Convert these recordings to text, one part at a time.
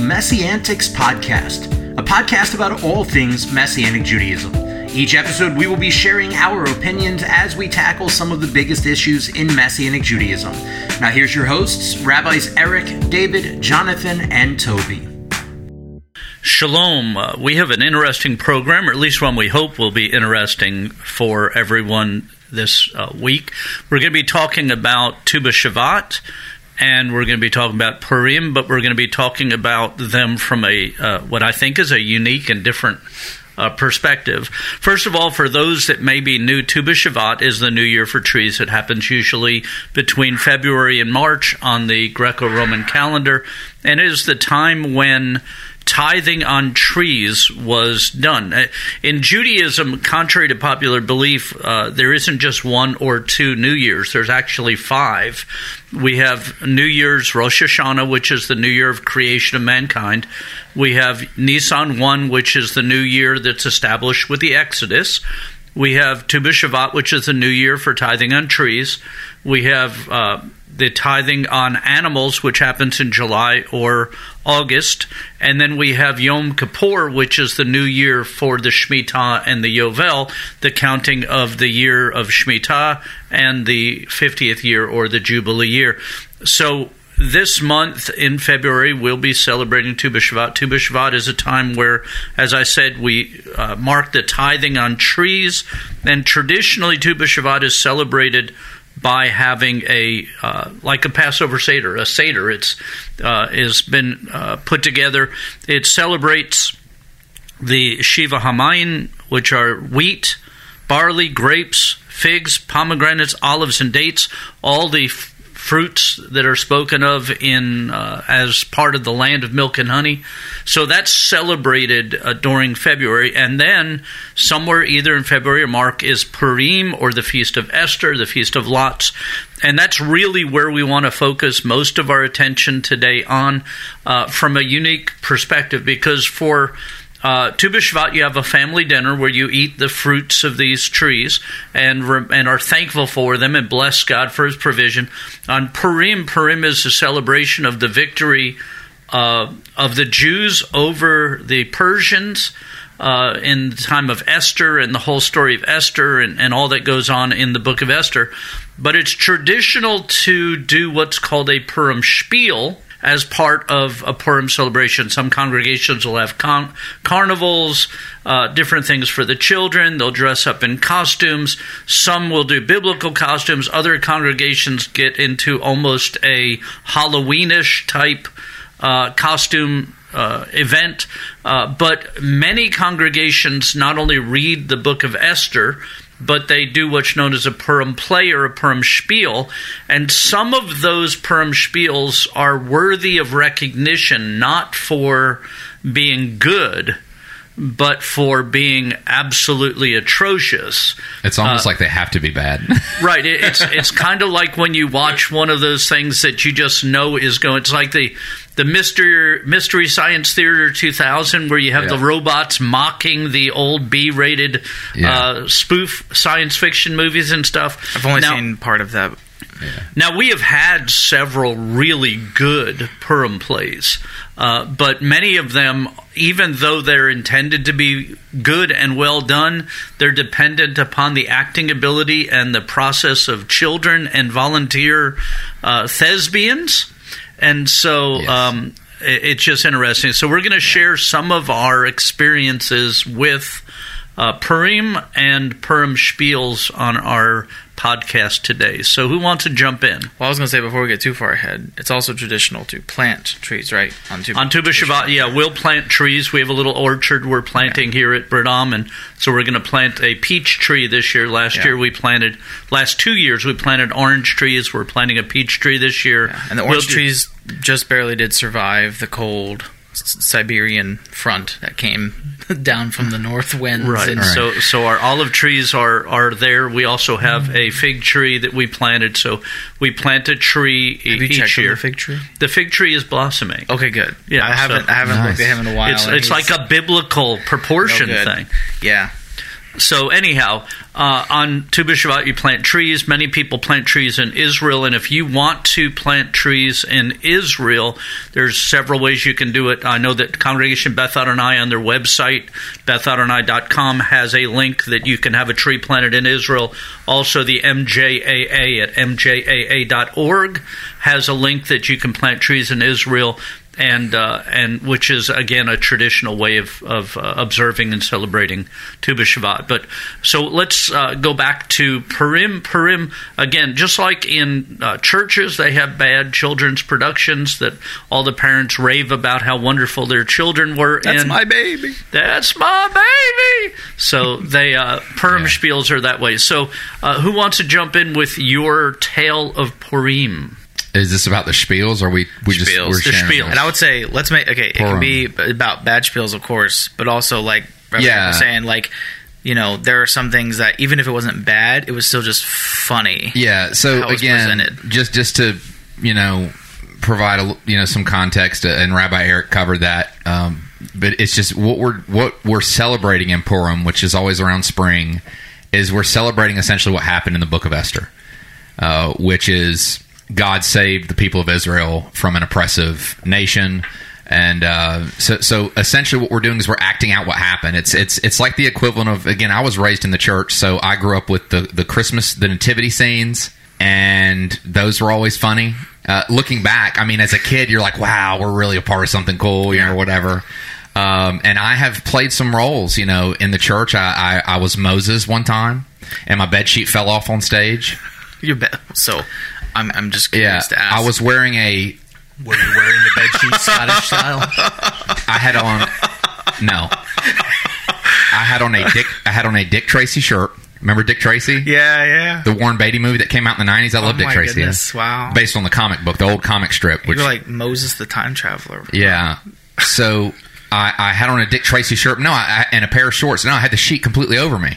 welcome to Antics Podcast, a podcast about all things Messianic Judaism. Each episode, we will be sharing our opinions as we tackle some of the biggest issues in Messianic Judaism. Now, here's your hosts, Rabbis Eric, David, Jonathan, and Toby. Shalom. Uh, we have an interesting program, or at least one we hope will be interesting for everyone this uh, week. We're going to be talking about Tu B'Shavat and we're going to be talking about Purim, but we're going to be talking about them from a uh, what I think is a unique and different uh, perspective. First of all, for those that may be new, Tu B'Shavat is the new year for trees. It happens usually between February and March on the Greco-Roman calendar, and it is the time when tithing on trees was done. Uh, in Judaism, contrary to popular belief, uh, there isn't just one or two New Years, there's actually five. We have New Year's Rosh Hashanah, which is the new year of creation of mankind. We have Nisan 1, which is the new year that's established with the Exodus. We have Tu B'Shavat, which is the new year for tithing on trees. We have uh, the tithing on animals, which happens in July or August. And then we have Yom Kippur, which is the new year for the Shemitah and the Yovel, the counting of the year of Shemitah and the 50th year or the Jubilee year. So this month in February, we'll be celebrating Tu B'Shvat. Tu B'Shvat is a time where, as I said, we uh, mark the tithing on trees. And traditionally, Tu B'Shvat is celebrated by having a uh, like a Passover Seder, a Seder. It's uh, has been uh, put together. It celebrates the Shivat HaMinim, which are wheat, barley, grapes, figs, pomegranates, olives, and dates. All the fruits that are spoken of in uh, as part of the land of milk and honey. So that's celebrated uh, during February, and then somewhere either in February or March is Purim or the Feast of Esther, the Feast of Lots, and that's really where we want to focus most of our attention today on, uh, from a unique perspective, because for uh, tu B'Shvat, you have a family dinner where you eat the fruits of these trees and re- and are thankful for them and bless God for His provision. On Purim, Purim is a celebration of the victory uh, of the Jews over the Persians. Uh, in the time of Esther and the whole story of Esther and, and all that goes on in the book of Esther. But it's traditional to do what's called a Purim spiel, as part of a Purim celebration. Some congregations will have con- carnivals, uh, different things for the children. They'll dress up in costumes. Some will do biblical costumes. Other congregations get into almost a Halloweenish type uh, costume uh, event. Uh, but many congregations not only read the book of Esther, but they do what's known as a Purim play or a Purim spiel. And some of those Purim spiels are worthy of recognition, not for being good, but for being absolutely atrocious. It's almost uh, like they have to be bad. right. It, it's it's kind of like when you watch one of those things that you just know is going. It's like the the mystery mystery science theater 2000 where you have yeah. the robots mocking the old b-rated yeah. uh, spoof science fiction movies and stuff i've only now, seen part of that yeah. Now we have had several really good Purim plays, uh, but many of them, even though they're intended to be good and well done, they're dependent upon the acting ability and the process of children and volunteer uh, thespians and so yes. um, it, it's just interesting. So we're going to share some of our experiences with uh, Purim and Purim spiels on our podcast today. So, who wants to jump in? Well, I was going to say before we get too far ahead, it's also traditional to plant trees, right? On Tu, on tu B'Shavat, yeah, we'll plant trees. We have a little orchard we're planting yeah. here at Bradam, and so we're going to plant a peach tree this year. Last yeah. year we planted, last two years we planted orange trees. We're planting a peach tree this year. Yeah. And the orange we'll trees just barely did survive the cold Siberian front that came down from the north winds. Right. And right. So so our olive trees are are there. We also have mm. a fig tree that we planted. So we plant a tree have you each year. the fig tree? The fig tree is blossoming. Okay, good. Yeah, I haven't so, I haven't nice. looked at him in a while. It's, it's like a biblical proportion oh, thing. Yeah. So anyhow, uh, on Tu B'Shavat, you plant trees. Many people plant trees in Israel, and if you want to plant trees in Israel, there's several ways you can do it. I know that Congregation Beth Adonai on their website, bethadonai.com, has a link that you can have a tree planted in Israel. Also, the MJAA at mjaa.org has a link that you can plant trees in Israel and uh, and which is again a traditional way of, of uh, observing and celebrating Tu B'Shavat. But so let's uh, go back to Purim. Purim again, just like in uh, churches, they have bad children's productions that all the parents rave about how wonderful their children were. That's in. my baby. That's my baby. So they uh, Purim yeah. spiels are that way. So uh, who wants to jump in with your tale of Purim? Is this about the spiels, or we we just Spiels. we're The sharing spiels. And I would say let's make okay. It can be about bad spills, of course, but also like Reverend Yeah. was saying, like you know, there are some things that even if it wasn't bad, it was still just funny. Yeah. So how it was again, presented. just just to you know provide a you know some context, uh, and Rabbi Eric covered that. Um, but it's just what we're what we're celebrating in Purim, which is always around spring, is we're celebrating essentially what happened in the Book of Esther, uh, which is God saved the people of Israel from an oppressive nation. And uh, so, so essentially, what we're doing is we're acting out what happened. It's it's it's like the equivalent of again. I was raised in the church, so I grew up with the the Christmas, the nativity scenes, and those were always funny. Uh, looking back, I mean, as a kid, you're like, "Wow, we're really a part of something cool," you know, or whatever. Um, and I have played some roles, you know, in the church. I, I, I was Moses one time, and my bed sheet fell off on stage. You bet. So I'm I'm just Yeah, to ask. I was wearing a Were you wearing the bedsheet Scottish style? I had on no. I had on a Dick. I had on a Dick Tracy shirt. Remember Dick Tracy? Yeah, yeah. The Warren Beatty movie that came out in the nineties. I love Oh Dick Tracy. goodness, wow. Based on the comic book, the old comic strip. Which You're like Moses the time traveler. yeah. So I, I had on a Dick Tracy shirt. No, I, and a pair of shorts. No, I had the sheet completely over me.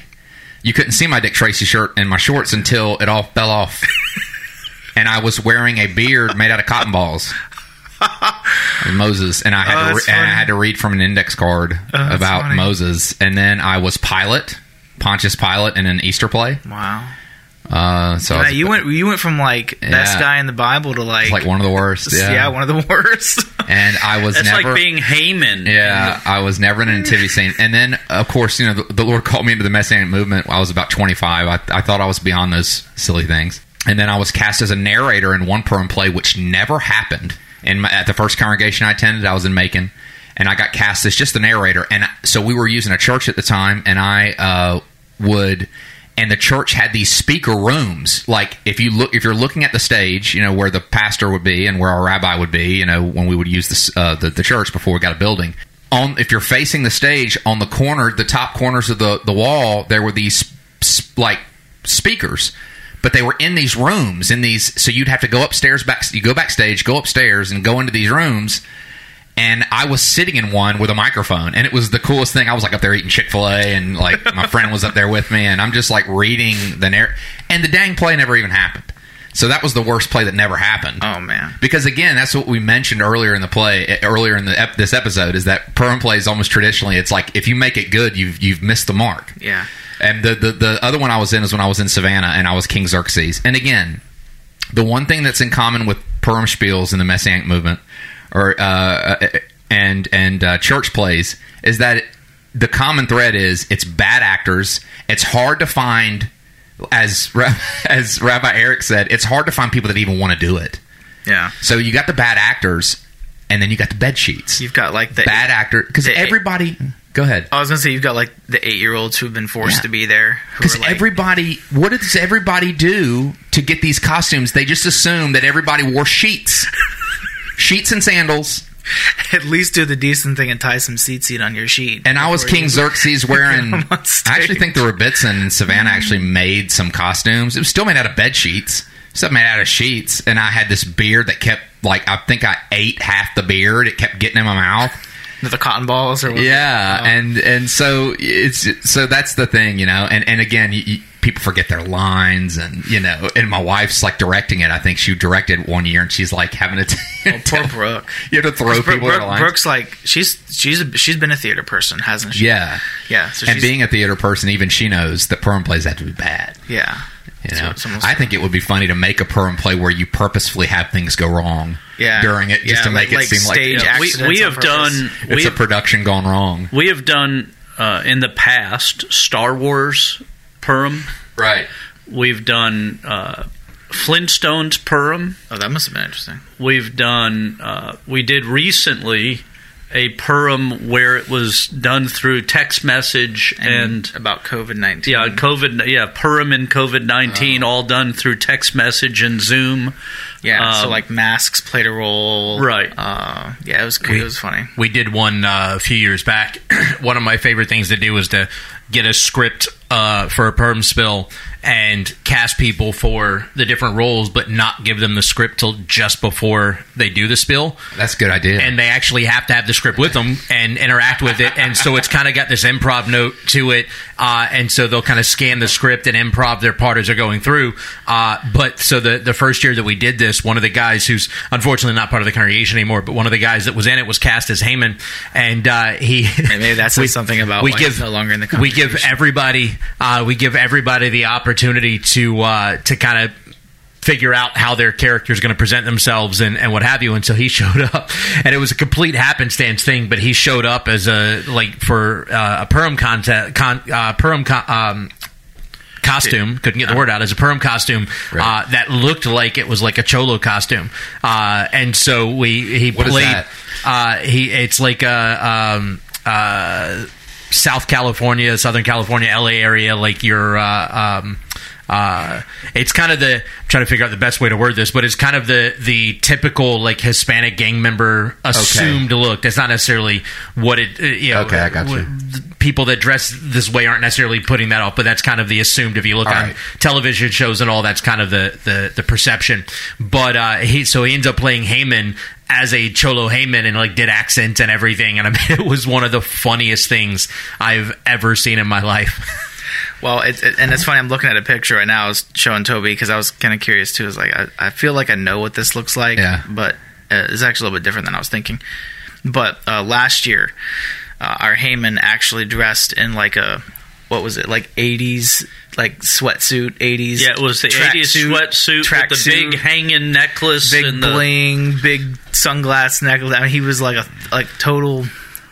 You couldn't see my Dick Tracy shirt and my shorts until it all fell off. And I was wearing a beard made out of cotton balls. Moses, and I had Oh, to re- and I had to read from an index card that's about funny. Moses, and then I was Pilate, Pontius Pilate, in an Easter play. Wow. Uh, so Yeah, was you went you went from like best guy in the Bible to like, like one of the worst. yeah. Yeah, one of the worst. and I was That's never like being Haman. Yeah, I was never in a nativity scene. And then, of course, you know, the, the Lord called me into the Messianic movement. when I was about 25. I, I thought I was beyond those silly things. And then I was cast as a narrator in one Purim play, which never happened. And at the first congregation I attended, I was in Macon, and I got cast as just the narrator. And so we were using a church at the time, and I uh, would. And the church had these speaker rooms. Like if you look, if you're looking at the stage, you know where the pastor would be and where our rabbi would be. You know when we would use uh, the the church before we got a building. On if you're facing the stage, on the corner, the top corners of the the wall, there were these s- like speakers, but they were in these rooms. In these, so you'd have to go upstairs. Back you go backstage, go upstairs, and go into these rooms and I was sitting in one with a microphone, and it was the coolest thing. I was like up there eating Chick Fil A, and like my friend was up there with me, and I'm just like reading the narr- and the dang play never even happened. So that was the worst play that never happened. oh man. Because again, that's what we mentioned earlier in the play, eh, earlier in the ep- this episode, is that Purim plays almost traditionally. It's like if you make it good, you've you've missed the mark. Yeah. And the, the the other one I was in is when I was in Savannah and I was King Xerxes. And again, the one thing that's in common with Purim spiels in the Messianic movement, or uh, and and uh, church plays, is that the common thread is it's bad actors. It's hard to find, as as Rabbi Eric said, it's hard to find people that even want to do it. Yeah. So you got the bad actors, and then you got the bed sheets. You've got like the bad actor because everybody. Go ahead. I was gonna say you've got like the eight year olds who've been forced Yeah. to be there. Because like, everybody, what does everybody do to get these costumes? They just assume that everybody wore sheets, sheets and sandals. at least do the decent thing and tie some seat seat on your sheet. And I was King you- Xerxes wearing. I actually think the Rebbetzin in Savannah actually mm. made some costumes. It was still made out of bed sheets, stuff made out of sheets. And I had this beard that kept like I think I ate half the beard. It kept getting in my mouth. the cotton balls or Yeah, Oh. and and so it's so that's the thing, you know. And and again, you, people forget their lines, and you know, and my wife's like directing it. I think she directed one year, and she's like having to. Oh, poor Brooke. you have to throw Brooke, people their Brooke, lines. Brooke's like she's she's a, she's been a theater person, hasn't she? yeah, yeah. So and she's, being a theater person, even she knows that Purim plays have to be bad. yeah, You know, it's almost- I think it would be funny to make a Purim play where you purposefully have things go wrong yeah during it, just Yeah, to make like- it seem like like stage Yeah, we, we have purpose. done it's we a production gone wrong. we have done uh, in the past Star Wars Purim. Right. We've done uh, Flintstones Purim. Oh, that must have been interesting. We've done. Uh, we did recently a Purim where it was done through text message and. about COVID nineteen. yeah, COVID. Yeah, Purim and COVID nineteen, all done through text message and Zoom. yeah. so um, like masks played a role, Right. Uh, yeah, it was it was funny. we did one uh, a few years back. one of my favorite things to do was to get a script uh, for a Purim spill and cast people for the different roles, but not give them the script till just before they do the spill. That's a good idea. And they actually have to have the script with them and interact with it, and so it's kind of got this improv note to it. Uh, and so they'll kind of scan the script and improv their part as they're going through. Uh, but so the the first year that we did this, one of the guys who's unfortunately not part of the congregation anymore, but one of the guys that was in it was cast as Haman, and uh, he maybe that says something about why he's no longer in the we give everybody uh, we give everybody the opportunity to uh, to kind of figure out how their character is going to present themselves and, and what have you. And so he showed up, and it was a complete happenstance thing. But he showed up as a like for uh, a Purim contest, con, uh, Purim co- um, costume. Couldn't get the word out as a Purim costume Right. uh, that looked like it was like a cholo costume. Uh, and so we he What is played. that? Uh, he it's like a. Um, uh, South California, Southern California, LA area, like your, uh, um, uh, it's kind of the I'm trying to figure out the best way to word this, but it's kind of the the typical like Hispanic gang member assumed look. That's not necessarily what it. Uh, you know, Okay, I got you. People that dress this way aren't necessarily putting that off, but that's kind of the assumed. If you look All on right. television shows and all, that's kind of the the, the perception. But uh, he so he ends up playing Haman as a Cholo Haman and like did accents and everything, and I mean it was one of the funniest things I've ever seen in my life. Well, it, it, and it's funny. I'm looking at a picture right now. I was showing Toby because I was kind of curious too. I was like, I, I feel like I know what this looks like, Yeah. but uh, it's actually a little bit different than I was thinking. But uh, last year, uh, our Haman actually dressed in like a what was it like 80s like sweatsuit 80s Yeah, it was the track 80s suit, sweatsuit track with the suit, big hanging necklace big and the bling big sunglass necklace I mean he was like a like total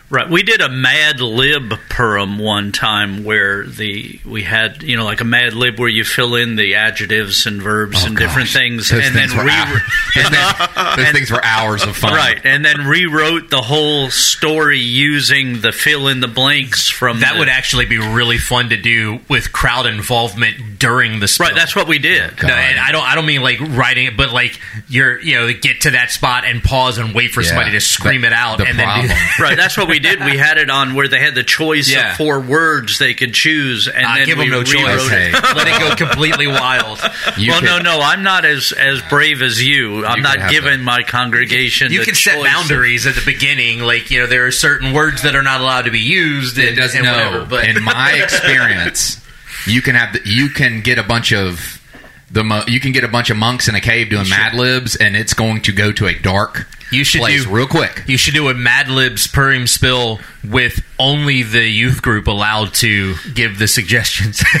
Right. We did a Mad Lib Purim one time where the we had you know like a Mad Lib where you fill in the adjectives and verbs Oh, and different things, Those and things then hour- those things- those things were hours of fun. right, and then rewrote the whole story using the fill in the blanks from that the- would actually be really fun to do with crowd involvement during the spill. right. That's what we did. No, and I don't. I don't mean like writing it, but like you're, you know, get to that spot and pause and wait for Yeah. somebody to scream The- it out, and then do Right, that's what we did. We had it on where they had the choice Yeah. of four words they could choose, and Uh, then give we them no choice. it. Let it go completely wild. You well, could- no, no, I'm not as as brave as you. I'm could not giving that. my congregation. You can set choice of- boundaries at the beginning, like you know, there are certain words that are not allowed to be used. It and, doesn't and know. whatever, but in my experience, you can have the, you can get a bunch of the mo- you can get a bunch of monks in a cave doing Mad Libs, and it's going to go to a dark You should place do- real quick. You should do a Mad Libs Purim spill with only the youth group allowed to give the suggestions.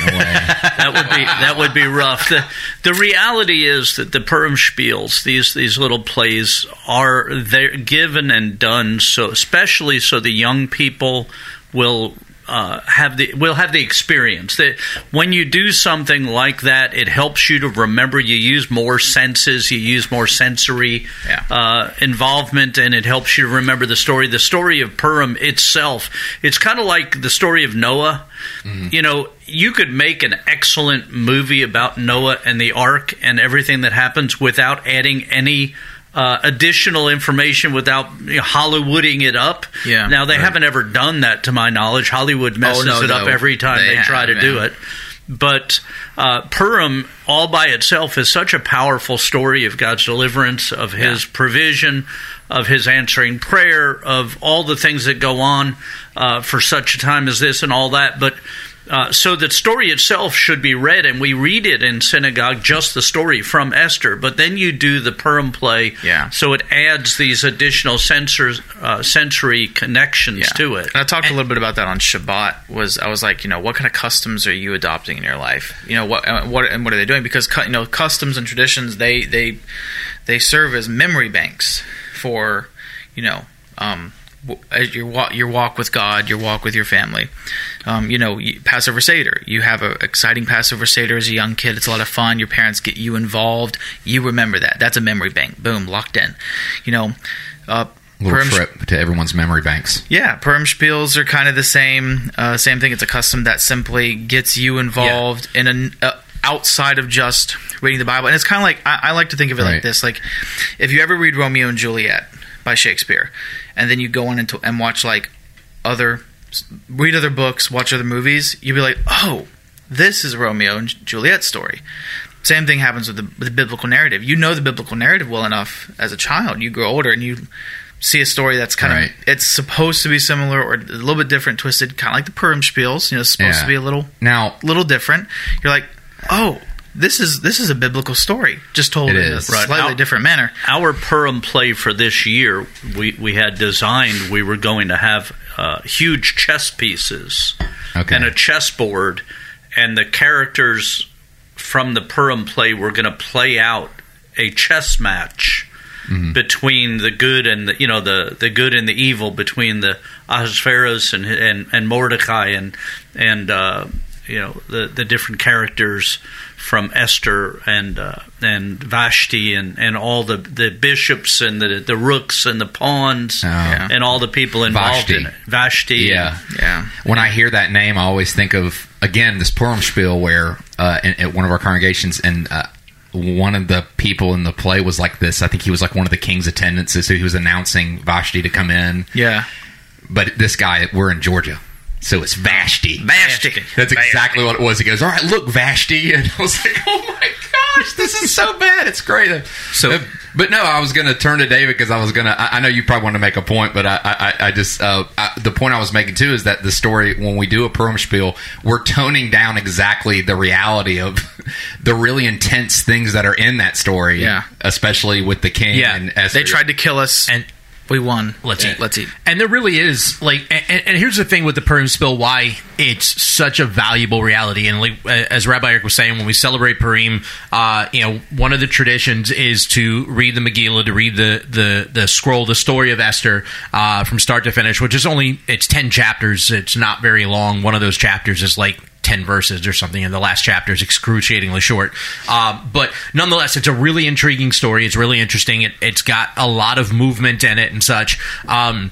That would be that would be rough. The, the reality is that the Purim spiels, these these little plays, are they're given and done so, especially so the young people will. Uh, have the will have the experience that when you do something like that, it helps you to remember. You use more senses, you use more sensory Yeah. uh, involvement, and it helps you to remember the story. The story of Purim itself, it's kind of like the story of Noah. You know, you could make an excellent movie about Noah and the ark and everything that happens without adding any. Uh, additional information without you know, Hollywooding it up. Yeah. Now they haven't ever done that, to my knowledge. Hollywood messes no, it up every time They they, try have, to do it. But uh, Purim, all by itself, is such a powerful story of God's deliverance, of His provision, of His answering prayer, of all the things that go on uh, for such a time as this and all that. But Uh, so the story itself should be read, and we read it in synagogue, just the story from Esther. But then you do the Purim play, Yeah. So it adds these additional sensors, uh, sensory connections to it. And I talked a little bit about that on Shabbat. Was I was like, you know, what kind of customs are you adopting in your life? You know, what uh, what and what are they doing? Because you know, customs and traditions they they they serve as memory banks for you know. Um, as your walk, your walk with God, your walk with your family. Um, you know, Passover Seder. You have an exciting Passover Seder as a young kid. It's a lot of fun. Your parents get you involved. You remember that. That's a memory bank. Boom, locked in. You know, uh, little Purim- trip to everyone's memory banks. yeah, Purim spiels are kind of the same. Uh, same thing. It's a custom that simply gets you involved in an uh, outside of just reading the Bible. And it's kind of like I, I like to think of it Right. like this: like if you ever read Romeo and Juliet by Shakespeare, and then you go on into and watch like other read other books, watch other movies, you'll be like, oh, this is Romeo and Juliet story. Same thing happens with the, with the biblical narrative. You know the biblical narrative well enough as a child. You grow older and you see a story that's kind Right. of it's supposed to be similar or a little bit different, twisted, kind of like the Purim spiels. You know, it's supposed Yeah. to be a little Now, little different. You're like, oh, this is this is a biblical story, just told It in is. a Right. slightly Out- different manner. Our Purim play for this year, we, we had designed, we were going to have uh, huge chess pieces Okay. and a chessboard, and the characters from the Purim play were going to play out a chess match between the good and the you know the the good and the evil between the Ahasuerus and and, and Mordecai and and uh, you know the the different characters from Esther and uh, and Vashti and, and all the, the bishops and the the rooks and the pawns Oh. And all the people involved Vashti. in it. Vashti, yeah. Yeah. When I hear that name, I always think of again this Purim spiel where uh, in, at one of our congregations, and uh, one of the people in the play was like this. I think he was like one of the king's attendants, so he was announcing Vashti to come in. Yeah. But this guy, we're in Georgia, so it's Vashti. Vashti. That's exactly what it was. He goes, "All right, look, Vashti," and I was like, "Oh my gosh, this is so bad. It's great." So- Uh, but no, I was going to turn to David because I was going to. I I know you probably want to make a point, but I, I, I just uh, I, the point I was making too is that the story when we do a Purim spiel, we're toning down exactly the reality of the really intense things that are in that story. Yeah. especially with the king. Yeah. and Esther. They tried to kill us, And we won. Let's eat. Let's eat. And there really is like, and, and here's the thing with the Purim spill, why it's such a valuable reality. And like as Rabbi Eric was saying, when we celebrate Purim, uh, you know, one of the traditions is to read the Megillah, to read the the the scroll, the story of Esther, uh, from start to finish, which is only it's ten chapters. It's not very long. One of those chapters is like 10 verses or something, and the last chapter is excruciatingly short. Um, but nonetheless, it's a really intriguing story. It's really interesting. It, it's got a lot of movement in it and such. Um,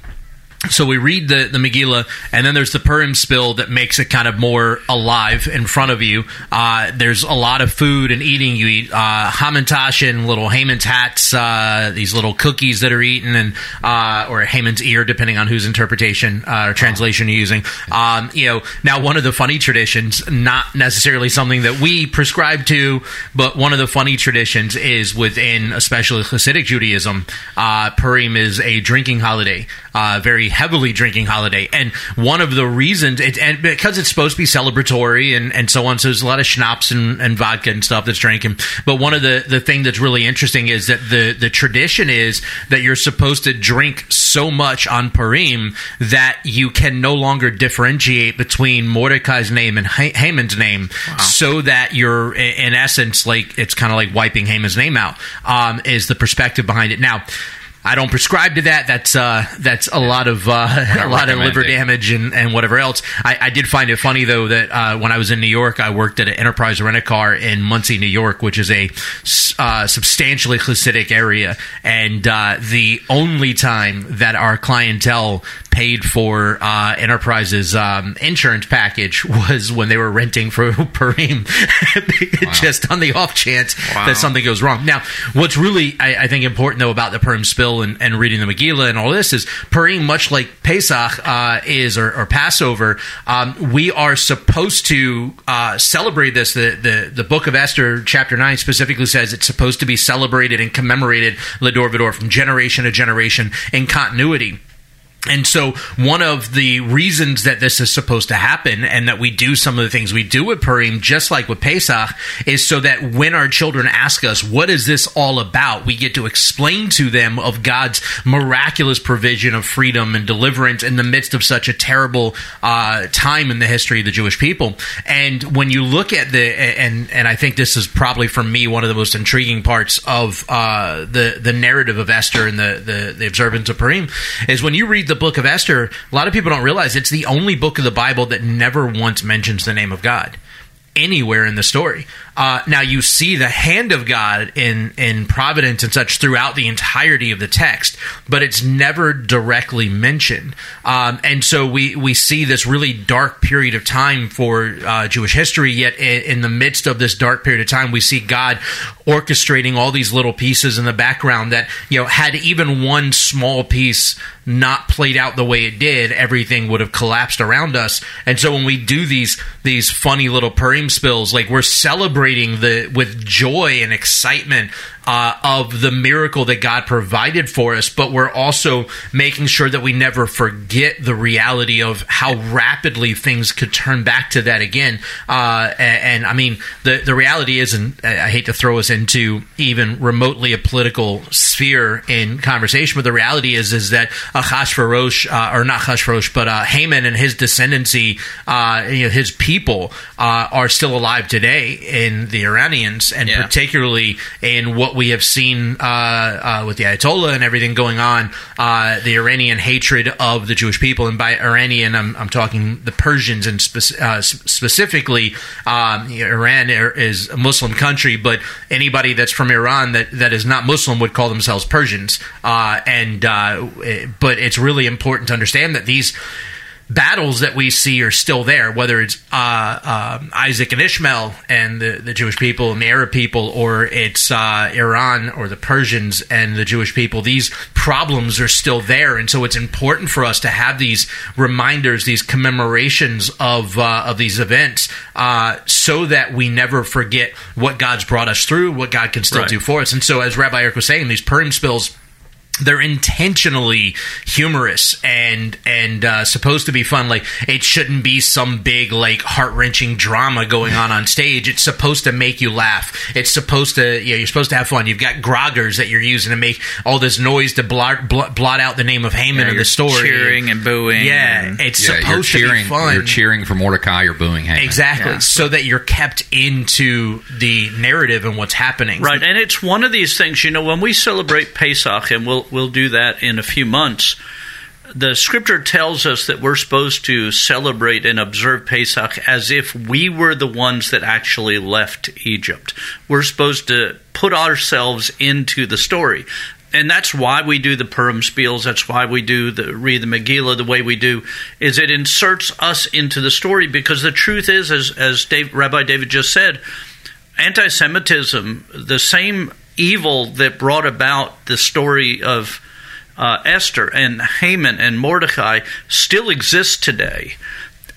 so we read the, the Megillah, and then there's the Purim spill that makes it kind of more alive in front of you. Uh, there's a lot of food and eating. You eat uh, Hamantash little Haman's hats, uh, these little cookies that are eaten, and uh, or Haman's ear, depending on whose interpretation uh, or translation you're using. Um, you know, now one of the funny traditions, not necessarily something that we prescribe to, but one of the funny traditions is within, especially Hasidic Judaism, uh, Purim is a drinking holiday, uh, very heavily drinking holiday, and one of the reasons, it, and because it's supposed to be celebratory and, and so on, so there's a lot of schnapps and, and vodka and stuff that's drinking. But one of the the thing that's really interesting is that the the tradition is that you're supposed to drink so much on Purim that you can no longer differentiate between Mordecai's name and Ha- Haman's name, so that you're in essence like it's kind of like wiping Haman's name out. Um, is the perspective behind it now? I don't prescribe to that. That's uh, that's a lot of uh, a lot of liver damage and, and whatever else. I, I did find it funny though that uh, when I was in New York, I worked at an Enterprise rent a car in Monsey, New York, which is a uh, substantially Hasidic area, and uh, the only time that our clientele paid for uh, Enterprise's um, insurance package was when they were renting for Purim, just on the off chance that something goes wrong. Now, what's really I, I think important though about the Purim spill and, and reading the Megillah and all this is Purim, much like Pesach uh, is or, or Passover, um, we are supposed to uh, celebrate this. The, the the Book of Esther, chapter nine, specifically says it's supposed to be celebrated and commemorated L'dor V'dor from generation to generation in continuity. And so, one of the reasons that this is supposed to happen and that we do some of the things we do with Purim, just like with Pesach, is so that when our children ask us, What is this all about? we get to explain to them of God's miraculous provision of freedom and deliverance in the midst of such a terrible uh, time in the history of the Jewish people. And when you look at the, and, and I think this is probably for me one of the most intriguing parts of uh, the, the narrative of Esther and the, the, the observance of Purim, is when you read the the book of Esther, a lot of people don't realize it's the only book of the Bible that never once mentions the name of God anywhere in the story. Uh, now you see the hand of God in in providence and such throughout the entirety of the text, but it's never directly mentioned. Um, and so we we see this really dark period of time for uh, Jewish history. Yet in, in, the midst of this dark period of time, we see God orchestrating all these little pieces in the background that you know had even one small piece not played out the way it did, everything would have collapsed around us. And so when we do these these funny little Purim spills, like we're celebrating celebrating the with joy and excitement uh, of the miracle that God provided for us, but we're also making sure that we never forget the reality of how rapidly things could turn back to that again. Uh, and, and, I mean, the the reality is, and I hate to throw us into even remotely a political sphere in conversation, but the reality is is that Achashverosh, uh, or not Achashverosh, but uh, Haman and his descendancy, uh, you know, his people uh, are still alive today in the Iranians, and yeah. particularly in what we have seen uh, uh, with the Ayatollah and everything going on, uh, the Iranian hatred of the Jewish people, and by Iranian, I'm, I'm talking the Persians, and spe- uh, specifically, um, Iran is a Muslim country, but anybody that's from Iran that, that is not Muslim would call themselves Persians, uh, and uh, but it's really important to understand that these battles that we see are still there, whether it's uh, uh, Isaac and Ishmael and the, the Jewish people and the Arab people, or it's uh, Iran or the Persians and the Jewish people. These problems are still there, and so it's important for us to have these reminders, these commemorations of uh, of these events, uh, so that we never forget what God's brought us through, what God can still right. do for us. And so, as Rabbi Eric was saying, these Purim spills they're intentionally humorous and and uh, supposed to be fun. Like it shouldn't be some big like heart wrenching drama going on on stage. It's supposed to make you laugh. It's supposed to you know, you're supposed to have fun. You've got groggers that you're using to make all this noise to blot blot, blot out the name of Haman yeah, in the story, cheering and booing. Yeah, and, it's yeah, supposed cheering, to be fun. You're cheering for Mordecai. You're booing Haman. Exactly, yeah. so that you're kept into the narrative and what's happening. Right, and it's one of these things. You know, when we celebrate Pesach, and we'll we'll do that in a few months. The scripture tells us that we're supposed to celebrate and observe Pesach as if we were the ones that actually left Egypt. We're supposed to put ourselves into the story and that's why we do the Purim spiels. That's why we do the read the Megillah the way we do. Is it inserts us into the story because the truth is, as as Dave, Rabbi David just said, anti-Semitism, the same evil that brought about the story of uh, Esther and Haman and Mordecai still exists today.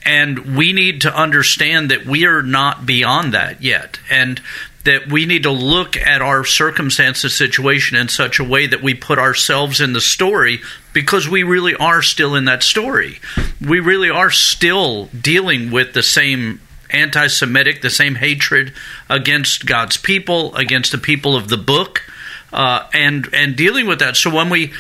And we need to understand that we are not beyond that yet. And that we need to look at our circumstances situation in such a way that we put ourselves in the story because we really are still in that story. We really are still dealing with the same anti Semitic, the same hatred against God's people, against the people of the book, uh, and, and dealing with that. So when we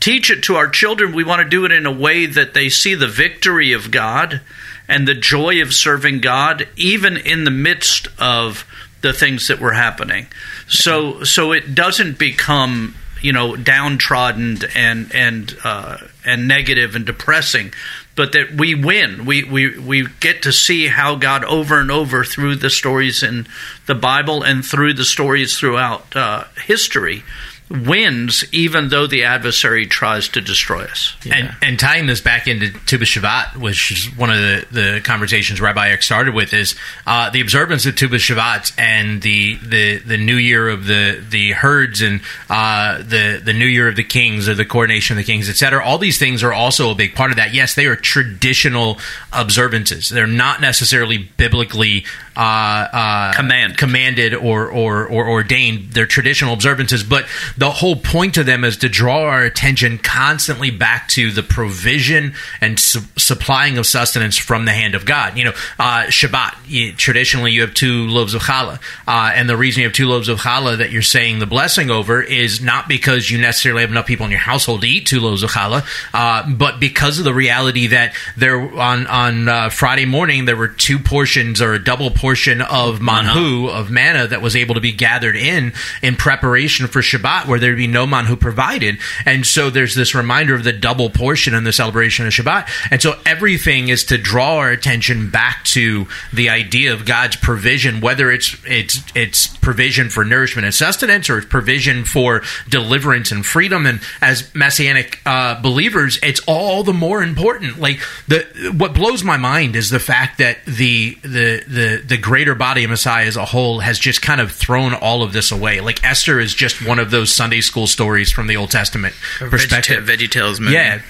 teach it to our children, we want to do it in a way that they see the victory of God and the joy of serving God, even in the midst of the things that were happening. So, so it doesn't become you know downtrodden and and uh, and negative and depressing, but that we win. We, we, we get to see how God over and over through the stories in the Bible and through the stories throughout uh, history wins even though the adversary tries to destroy us. Yeah. And, and tying this back into Tu B'Shavat, which is one of the, the conversations Rabbi Eric started with, is uh, the observance of Tu B'Shavat and the, the, the new year of the, the herds and uh, the, the new year of the kings or the coronation of the kings, etc. All these things are also a big part of that. Yes, they are traditional observances. They're not necessarily biblically uh, uh, Command. commanded or, or, or ordained. They're traditional observances, but the whole point of them is to draw our attention constantly back to the provision and su- supplying of sustenance from the hand of God. You know, uh, Shabbat. You, traditionally, you have two loaves of challah, uh, and the reason you have two loaves of challah that you're saying the blessing over is not because you necessarily have enough people in your household to eat two loaves of challah, uh, but because of the reality that there on on uh, Friday morning there were two portions or a double portion of manhu of manna that was able to be gathered in in preparation for Shabbat, where there'd be no man who provided, and so there's this reminder of the double portion in the celebration of Shabbat, and so everything is to draw our attention back to the idea of God's provision, whether it's it's it's provision for nourishment and sustenance or it's provision for deliverance and freedom, and as messianic uh, believers, it's all the more important. Like the what blows my mind is the fact that the the the the greater body of Messiah as a whole has just kind of thrown all of this away. Like Esther is just one of those Sunday school stories from the Old Testament perspective. Veggie Tales movie. Yeah.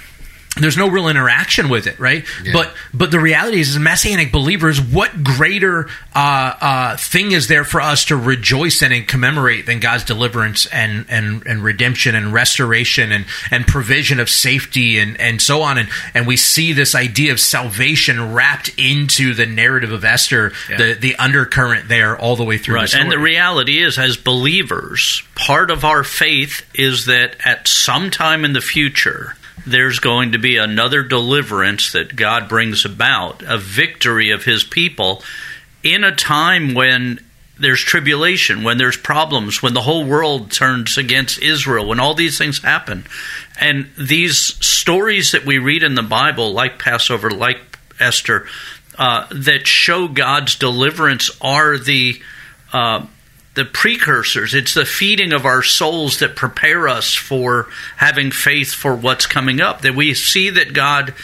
There's no real interaction with it, right? Yeah. But but the reality is, as messianic believers, what greater uh, uh, thing is there for us to rejoice in and commemorate than God's deliverance and and, and redemption and restoration and, and provision of safety and, and so on and and we see this idea of salvation wrapped into the narrative of Esther, the the undercurrent there all the way through. Right. The And the reality is, as believers, part of our faith is that at some time in the future, there's going to be another deliverance that God brings about, a victory of his people in a time when there's tribulation, when there's problems, when the whole world turns against Israel, when all these things happen. And these stories that we read in the Bible, like Passover, like Esther, uh, that show God's deliverance are the uh, the precursors. It's the feeding of our souls that prepare us for having faith for what's coming up. That we see that God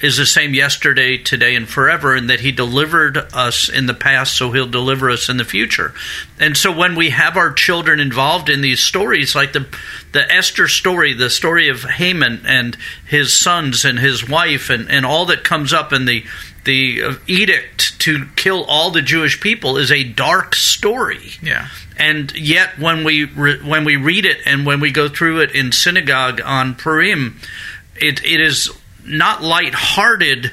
is the same yesterday, today, and forever, and that He delivered us in the past, so He'll deliver us in the future. And so when we have our children involved in these stories, like the the Esther story, the story of Haman and his sons and his wife, and, and all that comes up in the the edict to kill all the Jewish people is a dark story. Yeah. And yet, when we re- when we read it and when we go through it in synagogue on Purim, it it is not lighthearted,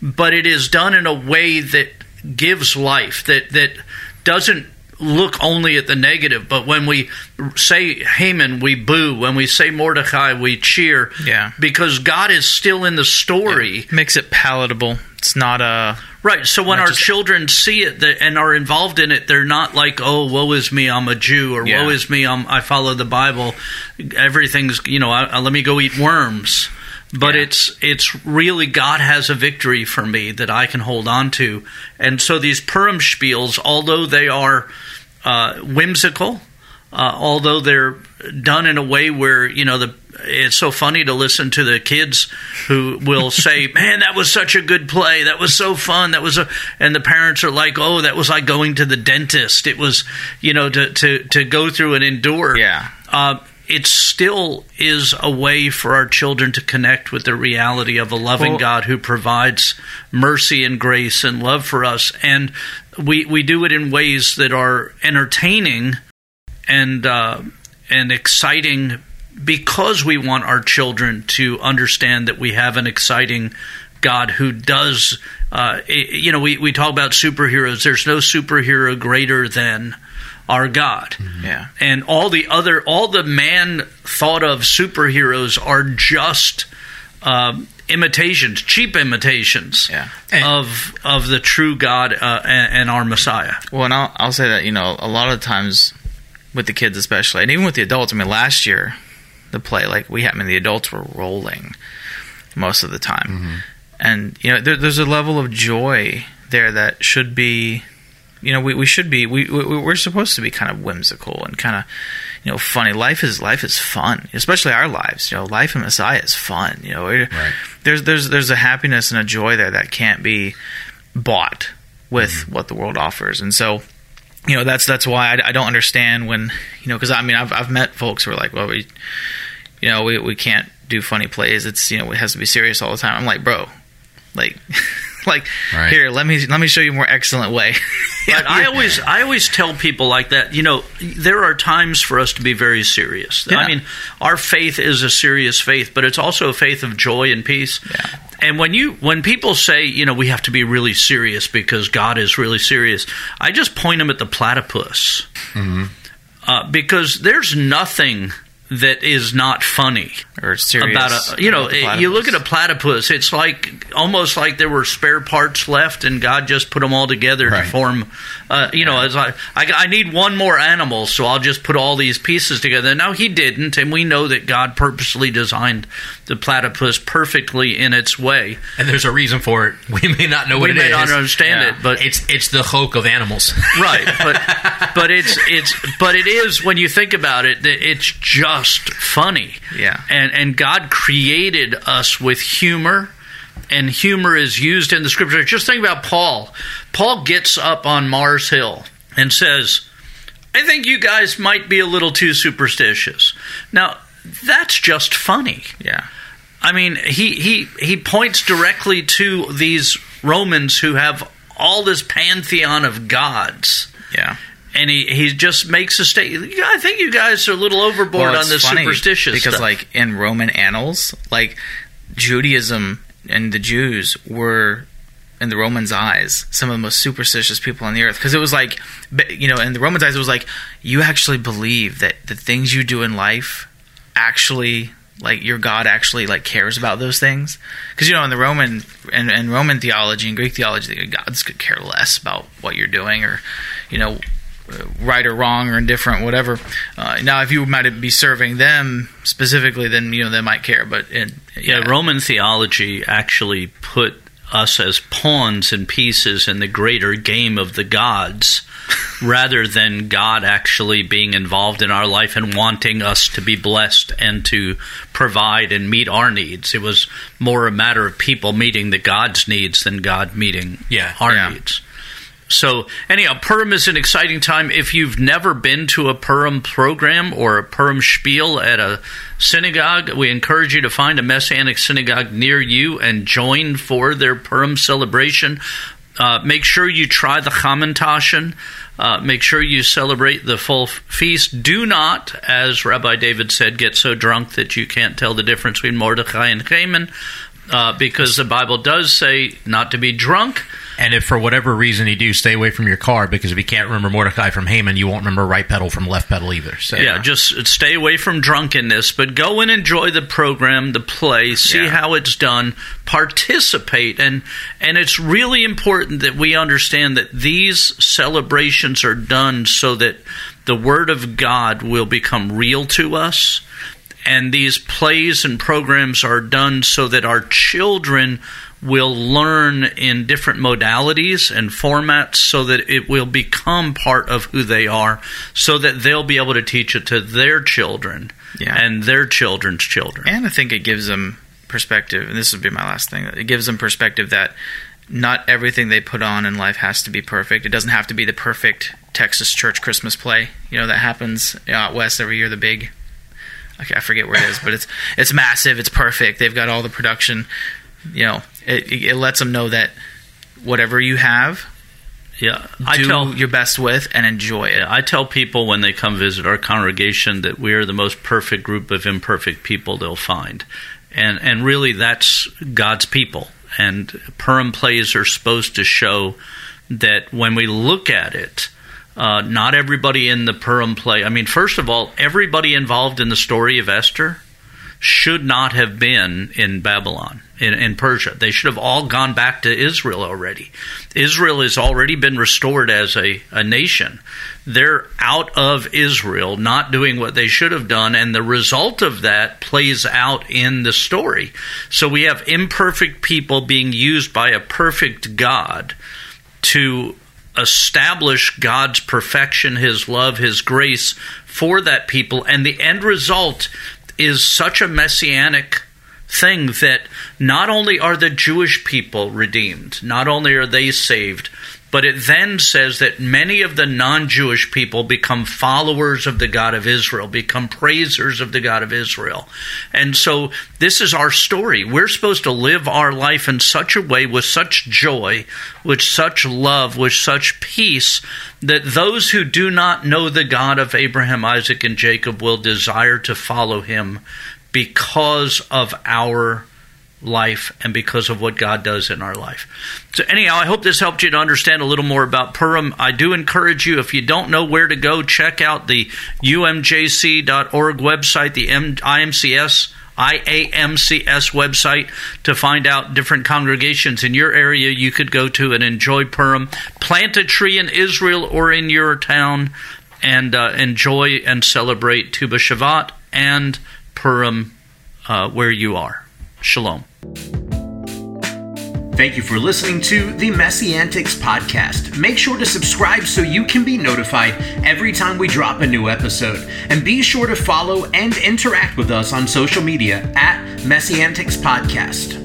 but it is done in a way that gives life that that doesn't look only at the negative. But when we say Haman, we boo. When we say Mordecai, we cheer. Yeah. because God is still in the story. Makes it palatable. It's not a Right. So when our just- children see it and are involved in it, they're not like, "Oh, woe is me, I'm a Jew," or Yeah. "Woe is me, I'm, I follow the Bible." Everything's, you know, I, I- let me go eat worms. But Yeah. it's it's really God has a victory for me that I can hold on to, and so these Purim spiels, although they are uh, whimsical, uh, although they're done in a way where you know the it's so funny to listen to the kids who will say, "Man, that was such a good play. That was so fun. That was a," and the parents are like, "Oh, that was like going to the dentist. It was, you know, to to to go through and endure." Yeah. Uh, it still is a way for our children to connect with the reality of a loving Well- God who provides mercy and grace and love for us, and we we do it in ways that are entertaining and uh, and exciting because we want our children to understand that we have an exciting God who does. Uh, you know, we, we talk about superheroes. There's no superhero greater than our God. yeah. And all the other, all the man thought of superheroes are just um, imitations, cheap imitations Yeah. of of the true God uh, and, and our Messiah. Well, and I'll, I'll say that, you know, a lot of times with the kids especially, and even with the adults, I mean, last year, the play, like, we had, I mean, the adults were rolling most of the time. And, you know, there, there's a level of joy there that should be, you know, we, we should be, we, we, we're supposed to be kind of whimsical and kind of, you know, funny. Life is life is fun, especially our lives. You know, life in Messiah is fun. You know, Right. there's there's there's a happiness and a joy there that can't be bought with mm-hmm. what the world offers, and so you know that's that's why I, I don't understand when you know because I mean I've I've met folks who are like, well, we you know we we can't do funny plays. It's you know it has to be serious all the time. I'm like, bro, like like Right. here, let me let me show you a more excellent way. But I always, I always tell people like that. You know, there are times for us to be very serious. Yeah. I mean, our faith is a serious faith, but it's also a faith of joy and peace. Yeah. And when you, when people say, you know, we have to be really serious because God is really serious, I just point them at the platypus, uh, because there's nothing that is not funny or serious about a you know you look at a platypus it's like almost like there were spare parts left and god just put them all together Right. to form uh, you know as I, I i need one more animal so i'll just put all these pieces together now he didn't and we know that god purposely designed the platypus perfectly in its way and there's a reason for it. We may not know what we may not understand Yeah. it but It's it's the hoke of animals. right but but it's it's but it is when you think about it that it's just funny Yeah. and and god created us with humor and humor is used in the scripture just think about paul paul gets up on mars hill and says i think you guys might be a little too superstitious now that's just funny yeah I mean, he, he, he points directly to these Romans who have all this pantheon of gods. yeah. And he, he just makes a statement. I think you guys are a little overboard Well, on this superstitious because stuff. like in Roman annals, like Judaism and the Jews were in the Romans' eyes some of the most superstitious people on the earth because it was like you know in the Romans' eyes it was like you actually believe that the things you do in life actually like your God actually like cares about those things because you know in the Roman and, and Roman theology and Greek theology the gods could care less about what you're doing or you know right or wrong or indifferent whatever uh, now if you might be serving them specifically then you know they might care but in, yeah, Roman theology actually put us as pawns and pieces in the greater game of the gods rather than God actually being involved in our life and wanting us to be blessed and to provide and meet our needs. It was more a matter of people meeting the God's needs than God meeting Yeah. our Yeah. needs. So, anyhow, Purim is an exciting time. If you've never been to a Purim program or a Purim spiel at a synagogue, we encourage you to find a Messianic synagogue near you and join for their Purim celebration. Uh, make sure you try the Hamantaschen. Uh, make sure you celebrate the full feast. Do not, as Rabbi David said, get so drunk that you can't tell the difference between Mordechai and Haman, uh, because the Bible does say not to be drunk. And if for whatever reason you do, stay away from your car because if you can't remember Mordecai from Haman, you won't remember right pedal from left pedal either. So Yeah, just stay away from drunkenness, but go and enjoy the program, the play, see Yeah. how it's done, participate, and and it's really important that we understand that these celebrations are done so that the Word of God will become real to us, and these plays and programs are done so that our children will learn in different modalities and formats so that it will become part of who they are so that they'll be able to teach it to their children Yeah. and their children's children. And I think it gives them perspective, and this would be my last thing. It gives them perspective that not everything they put on in life has to be perfect. It doesn't have to be the perfect Texas church Christmas play, you know, that happens out west every year. The big, I forget where it is, but it's it's massive. It's perfect. They've got all the production. You know, it, it lets them know that whatever you have, yeah, I do tell your best with and enjoy it. Yeah, I tell people when they come visit our congregation that we are the most perfect group of imperfect people they'll find. And and really that's God's people. And Purim plays are supposed to show that when we look at it, uh, not everybody in the Purim play. I mean, first of all, everybody involved in the story of Esther should not have been in Babylon, in, in Persia. They should have all gone back to Israel already. Israel has already been restored as a, a nation. They're out of Israel, not doing what they should have done, and the result of that plays out in the story. So we have imperfect people being used by a perfect God to establish God's perfection, His love, His grace for that people. And the end result is such a messianic thing that not only are the Jewish people redeemed, not only are they saved, But it then says that many of the non Jewish people become followers of the God of Israel, become praisers of the God of Israel. And so this is our story. We're supposed to live our life in such a way with such joy, with such love, with such peace that those who do not know the God of Abraham, Isaac, and Jacob will desire to follow him because of our life and because of what God does in our life. So, anyhow, I hope this helped you to understand a little more about Purim. I do encourage you, if you don't know where to go, check out the umjc.org website, the IMCS. IAMCS website to find out different congregations in your area you could go to and enjoy Purim. Plant a tree in Israel or in your town and uh, enjoy and celebrate Tu B'Shavat and Purim uh, where you are. Shalom. Thank you for listening to the MessianTics podcast. Make sure to subscribe so you can be notified every time we drop a new episode. And be sure to follow and interact with us on social media at Messiantics Podcast.